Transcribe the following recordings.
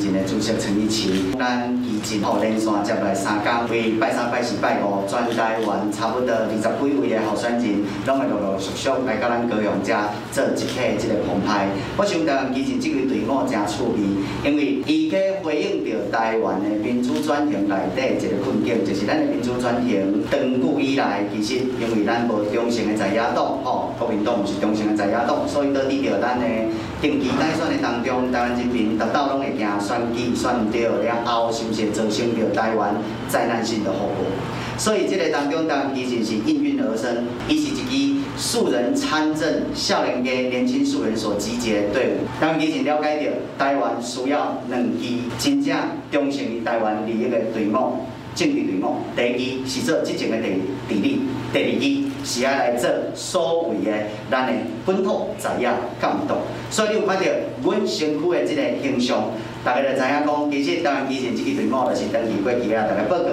台湾基进的主席陈奕奇，咱基进吼连续接来三天，为拜三、拜四、拜五，全台湾差不多二十几位的候选人，拢会陆陆续续来到咱高雄遮做一客即个澎湃。我想台湾基进这个队伍真趣味，因为伊去回应到台湾的民主转型内底一个困境，就是咱的民主转型长久以来，其实因为咱无忠诚的在野党，吼，国民党毋是忠诚的在野党，所以导致着咱的定期大选的当中，台湾人民达到拢会惊选举选唔到了后，是不是造成着台湾灾难性的后果？所以这个当中，台湾基进是应运而生，伊是一支素人参政、少年家年轻素人所集结的队伍。台湾基进了解到，台湾需要两支真正忠诚于台湾利益的队伍。政治队伍，第一是做执政的地地理，第二支是要来做所谓的咱的本土在野监督。所以你有看到阮身躯的这个形象，大家就知影讲，其实台湾基层这支队伍就是登记过去啊，大家报告，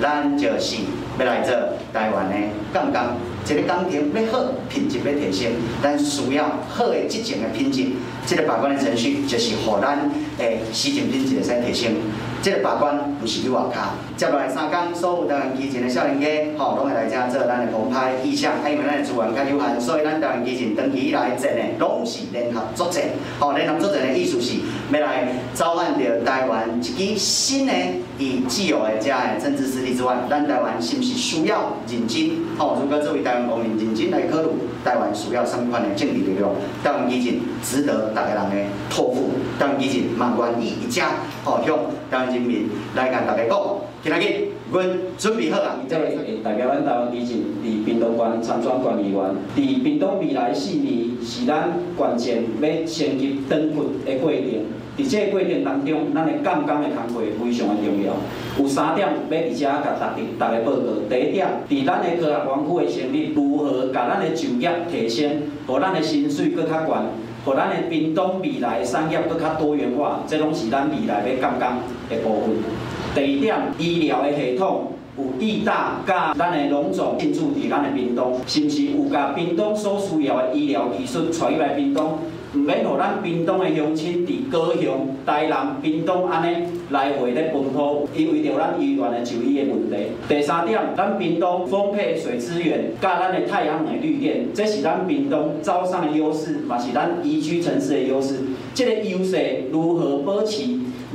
咱就是要来做。台湾的杠杆，一个工程要好，品质要提升，咱需要好的执政的品质，这个。把关的程序就是让咱诶，习近平就会使提升。这个把关不是你外卡，接下来三天，所有台湾基层的少年家，吼，拢会来这做咱的澎湃意向，因为咱的资源较有限，所以咱台湾基层长期以来战的拢是联合作战，吼，联合作战的意思是要来召唤着台湾一支新的以既有的这样的政治势力之外，咱台湾是不是需要认真？吼，如果作为台湾公民认真来考虑，台湾需要什么款的政治力量？台湾基进值得大家人的托付，台湾基进万愿意一家，吼，向台湾。人民来跟大家讲，今仔日阮准备好啊！即个大家阮台湾基进伫屏东县参选管理员，伫屏东未来四年是咱关键要升级转型的过程。伫这个过程当中，咱的监工的工作非常的重要。有三点要伫遮甲大家大家报告。第一点，伫咱的科学园区的成立，如何甲咱的就业提升，互咱的薪水搁较悬。互咱的屏东未来产业搁较多元化，这拢是咱未来要监工的部分。第二点，医疗的系统有义大甲咱的农总进驻伫咱的屏东，是毋是有甲屏东所需要的医疗技术传入来屏东？毋免互咱屏东的乡亲伫高雄、台南、屏东安尼来回咧奔波，因为着咱医院的就医的问题。第三点，咱屏东丰沛水资源，甲咱的太阳能绿电，这是咱屏东招商的优势，嘛是咱宜居城市的优势。这个优势如何保持？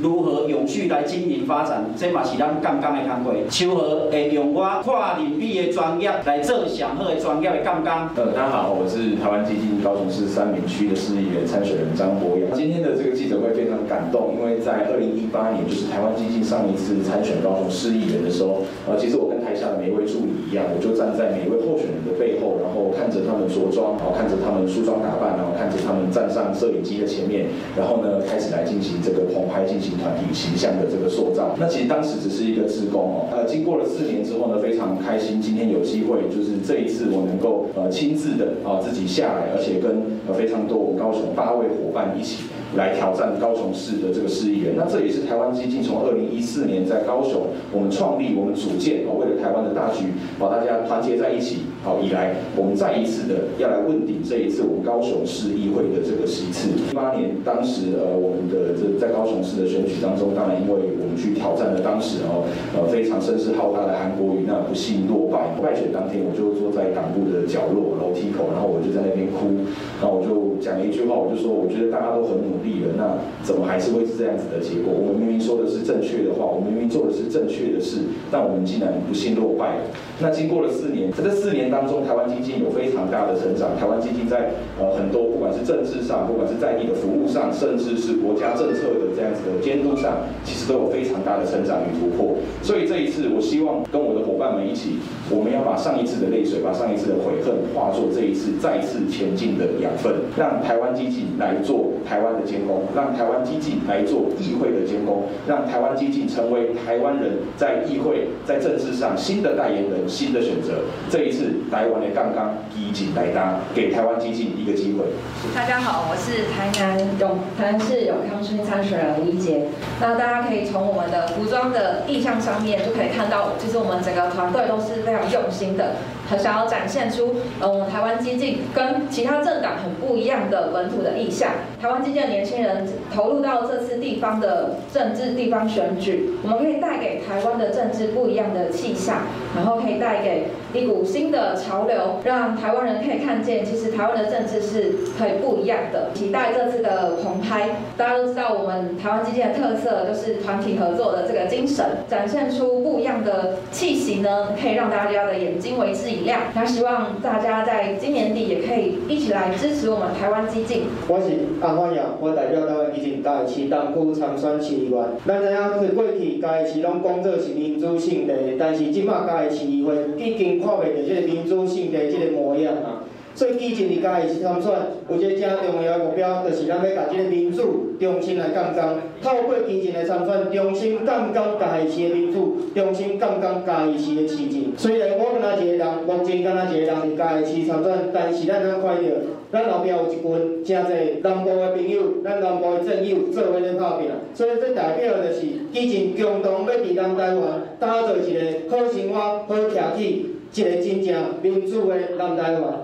如何永续来经营发展？这嘛是咱监工的工作。秋禾会用我跨领域的专业来做上好的专业的杠杆。呃，大家好，我是台湾基金高雄市三民区的市议员参选人张博洋。今天的这个记者会非常感动，因为在二零一八年，就是台湾基金上一次参选高雄市议员的时候，呃，其实我台下的每一位助理一样，我就站在每一位候选人的背后，然后看着他们着装，然后看着他们梳妆打扮，然后看着他们站上摄影机的前面，然后呢，开始来进行这个棚拍进行团体形象的这个塑造。那其实当时只是一个志工哦，呃，经过了四年之后呢，非常开心，今天有机会，就是这一次我能够呃亲自的啊自己下来，而且跟呃非常多我们高雄八位伙伴一起。来挑战高雄市的这个市议员，那这也是台湾基进从二零一四年在高雄我们创立、我们组建啊，为了台湾的大局，把大家团结在一起，好以来，我们再一次的要来问鼎这一次我们高雄市议会的这个席次。一八年当时呃我们的这在高雄市的选举当中，当然因为我们去挑战了当时哦呃非常声势浩大的韩国瑜，那不幸落败。败选当天，我就坐在党部的角落楼梯口，然后我就在那边哭，然后我就讲了一句话，我就说我觉得大家都很努力。了，那怎么还是会是这样子的结果？我们明明说的是正确的话，我们明明做的是正确的事，但我们竟然不幸落败了。那经过了四年，在这四年当中，台湾基金有非常大的成长。台湾基金在呃很多不管是政治上，不管是在地的服务上，甚至是国家政策的这样子的监督上，其实都有非常大的成长与突破。所以这一次，我希望跟我的伙伴们一起，我们要把上一次的泪水，把上一次的悔恨，化作这一次再次前进的养分，让让台湾基进来做台湾的。监工，让台湾基进来做议会的监工，让台湾基进成为台湾人在议会、在政治上新的代言人、新的选择。这一次，台湾的杠杠基进来搭，给台湾基进一个机会。大家好，我是台南永台南市永康区参选人吴理解。那大家可以从我们的服装的意象上面就可以看到，其实我们整个团队都是非常用心的。很想要展现出，呃，我们台湾基进跟其他政党很不一样的本土的意向。台湾基进的年轻人投入到这次地方的政治、地方选举，我们可以带给台湾的政治不一样的气象，然后可以带给一股新的潮流，让台湾人可以看见，其实台湾的政治是可以不一样的。期待这次的红拍，大家都知道我们台湾基金的特色就是团体合作的这个精神，展现出不一样的气息呢，可以让大家的眼睛为之一亮。那希望大家在今年底也可以一起来支持我们台湾基进。我是洪汉阳，我代表台湾基进嘉义市东区参选市议员。咱知影过去嘉义市拢工作是民主性的，但是即马嘉义市议会已经看袂着即个民主圣地这个模样啊。所以基进伫嘉义是参选，有一个正重要的目标，就是咱要把即个民主重新来杠杆。透过基进的参选，重新杠杆嘉义市的民主，重新杠杆嘉义市的市政。虽然我敢若一个人，目前敢若一个人伫嘉义市参选，但是咱能看到，咱后壁有一群正侪南部的朋友，咱南部的战友做伙咧打拼。所以这代表就是基进共同要伫咱台湾打造一个好生活、好徛起，一个真正民主的南台湾。